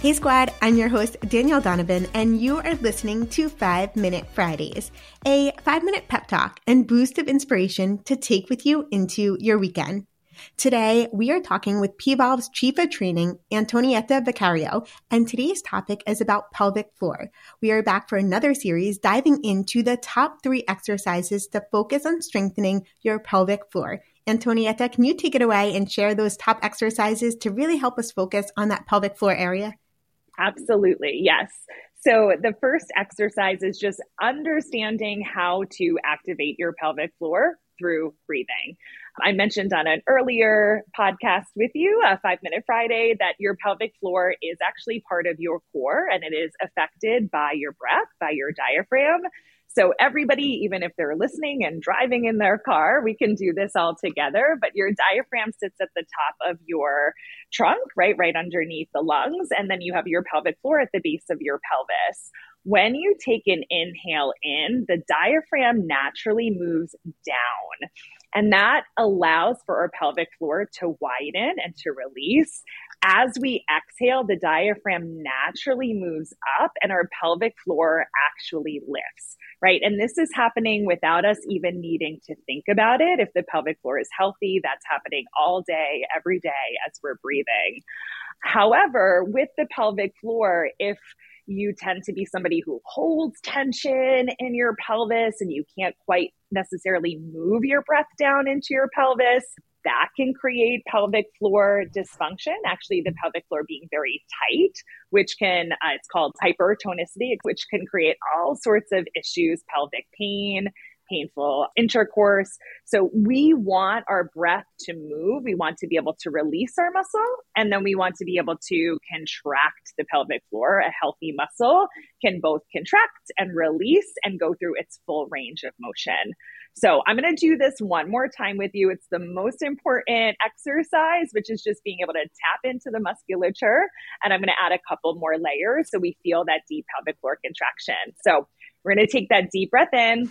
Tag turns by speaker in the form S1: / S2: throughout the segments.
S1: Hey, squad, I'm your host, Danielle Donovan, and you are listening to 5 Minute Fridays, a five minute pep talk and boost of inspiration to take with you into your weekend. Today, we are talking with PVolve's Chief of Training, Antonietta Vicario, and today's topic is about pelvic floor. We are back for another series diving into the top three exercises to focus on strengthening your pelvic floor. Antonietta, can you take it away and share those top exercises to really help us focus on that pelvic floor area?
S2: Absolutely, yes. So, the first exercise is just understanding how to activate your pelvic floor through breathing. I mentioned on an earlier podcast with you, a five minute Friday, that your pelvic floor is actually part of your core and it is affected by your breath, by your diaphragm. So, everybody, even if they're listening and driving in their car, we can do this all together. But your diaphragm sits at the top of your trunk, right? Right underneath the lungs. And then you have your pelvic floor at the base of your pelvis. When you take an inhale in, the diaphragm naturally moves down. And that allows for our pelvic floor to widen and to release. As we exhale, the diaphragm naturally moves up and our pelvic floor actually lifts, right? And this is happening without us even needing to think about it. If the pelvic floor is healthy, that's happening all day, every day as we're breathing. However, with the pelvic floor, if you tend to be somebody who holds tension in your pelvis and you can't quite necessarily move your breath down into your pelvis. That can create pelvic floor dysfunction, actually, the pelvic floor being very tight, which can, uh, it's called hypertonicity, which can create all sorts of issues, pelvic pain, painful intercourse. So we want our breath to move. We want to be able to release our muscle, and then we want to be able to contract the pelvic floor. A healthy muscle can both contract and release and go through its full range of motion. So I'm going to do this one more time with you. It's the most important exercise, which is just being able to tap into the musculature. And I'm going to add a couple more layers so we feel that deep pelvic floor contraction. So we're going to take that deep breath in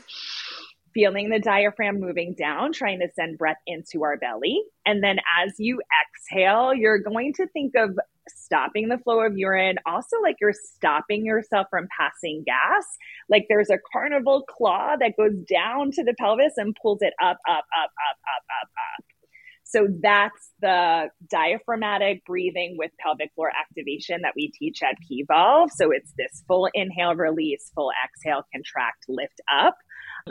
S2: feeling the diaphragm moving down, trying to send breath into our belly. And then as you exhale, you're going to think of stopping the flow of urine, also like you're stopping yourself from passing gas. Like there's a carnival claw that goes down to the pelvis and pulls it up, up, up, up, up, up, up. So that's the diaphragmatic breathing with pelvic floor activation that we teach at PVolve. So it's this full inhale, release, full exhale, contract, lift up.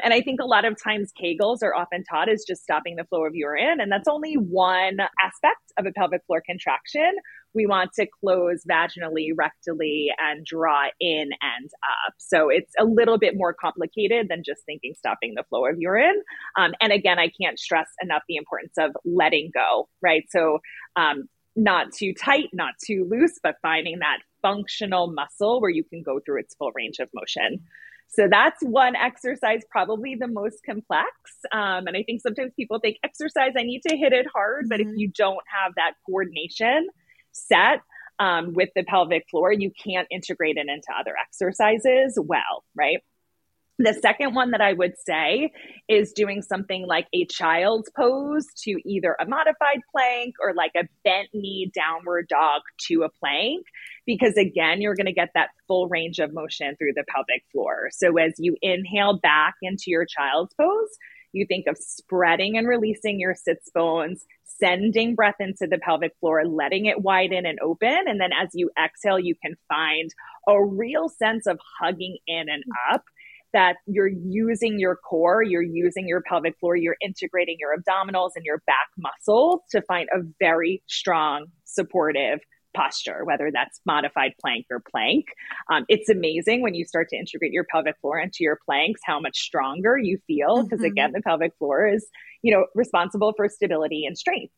S2: And I think a lot of times Kegels are often taught as just stopping the flow of urine. And that's only one aspect of a pelvic floor contraction. We want to close vaginally, rectally, and draw in and up. So it's a little bit more complicated than just thinking stopping the flow of urine. Um, and again, I can't stress enough the importance of letting go, right? So um, not too tight, not too loose, but finding that functional muscle where you can go through its full range of motion. So that's one exercise, probably the most complex. Um, and I think sometimes people think exercise, I need to hit it hard. But mm-hmm. if you don't have that coordination set um, with the pelvic floor, you can't integrate it into other exercises well, right? The second one that I would say is doing something like a child's pose to either a modified plank or like a bent knee downward dog to a plank. Because again, you're going to get that full range of motion through the pelvic floor. So as you inhale back into your child's pose, you think of spreading and releasing your sits bones, sending breath into the pelvic floor, letting it widen and open. And then as you exhale, you can find a real sense of hugging in and up that you're using your core, you're using your pelvic floor, you're integrating your abdominals and your back muscles to find a very strong, supportive posture, whether that's modified plank or plank. Um, it's amazing when you start to integrate your pelvic floor into your planks, how much stronger you feel. Because mm-hmm. again, the pelvic floor is, you know, responsible for stability and strength.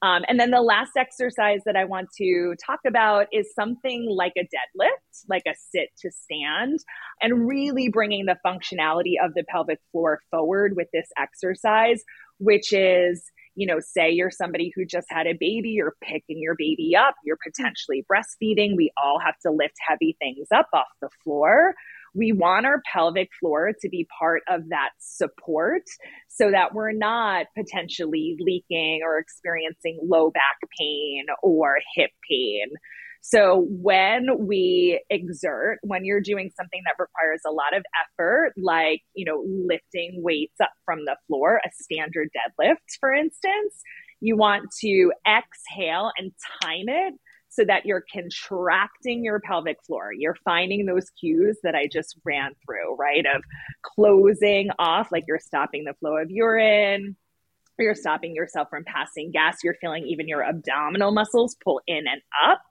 S2: Um, and then the last exercise that I want to talk about is something like a deadlift, like a sit to stand, and really bringing the functionality of the pelvic floor forward with this exercise, which is you know, say you're somebody who just had a baby, you're picking your baby up, you're potentially breastfeeding. We all have to lift heavy things up off the floor we want our pelvic floor to be part of that support so that we're not potentially leaking or experiencing low back pain or hip pain. So when we exert, when you're doing something that requires a lot of effort, like, you know, lifting weights up from the floor, a standard deadlift, for instance, you want to exhale and time it so that you're contracting your pelvic floor. You're finding those cues that I just ran through, right? Of closing off, like you're stopping the flow of urine, or you're stopping yourself from passing gas. You're feeling even your abdominal muscles pull in and up.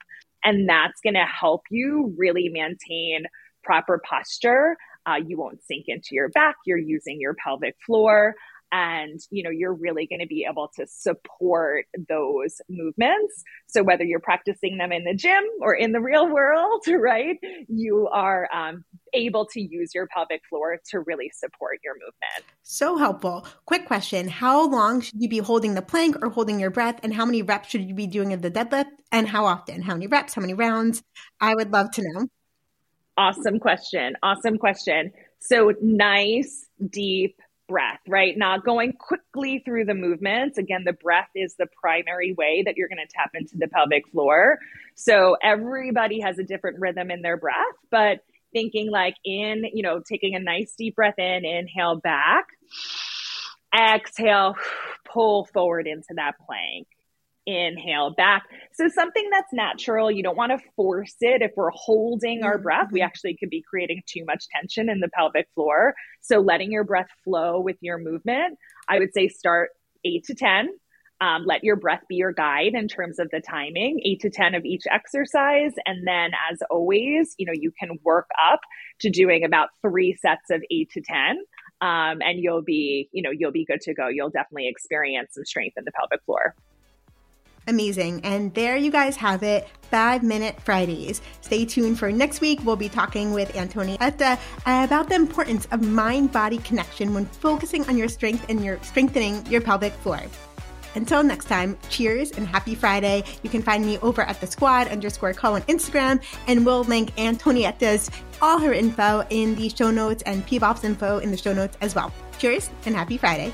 S2: And that's going to help you really maintain proper posture. Uh, you won't sink into your back. You're using your pelvic floor and you know you're really going to be able to support those movements. So whether you're practicing them in the gym or in the real world right you are um, able to use your pelvic floor to really support your movement.
S1: So helpful. Quick question. How long should you be holding the plank or holding your breath and how many reps should you be doing of the deadlift and how often? How many reps? How many rounds? I would love to know.
S2: Awesome question. Awesome question. So nice deep breath, right? Not going quickly through the movements. Again, the breath is the primary way that you're going to tap into the pelvic floor. So everybody has a different rhythm in their breath, but thinking like in, you know, taking a nice deep breath in, inhale back, exhale, pull forward into that plank inhale back. So something that's natural, you don't want to force it. If we're holding our breath, we mm-hmm. actually could be creating too much tension in the pelvic floor. So letting your breath flow with your movement, I would say start eight to 10. Um, let your breath be your guide in terms of the timing, eight to 10 of each exercise. And then, as always, you know, you can work up to doing about three sets of eight to 10. Um, and you'll be, you know, you'll be good to go. You'll definitely experience some strength in the pelvic floor.
S1: Amazing. And there you guys have it, Five Minute Fridays. Stay tuned for next week. We'll be talking with Antonietta about the importance of mind body connection when focusing on your strength and your strengthening your pelvic floor. Until next time, cheers and happy Friday. You can find me over at the squad underscore call on Instagram, and we'll link Antonietta's all her info in the show notes and PVolve's info in the show notes as well. Cheers and happy Friday.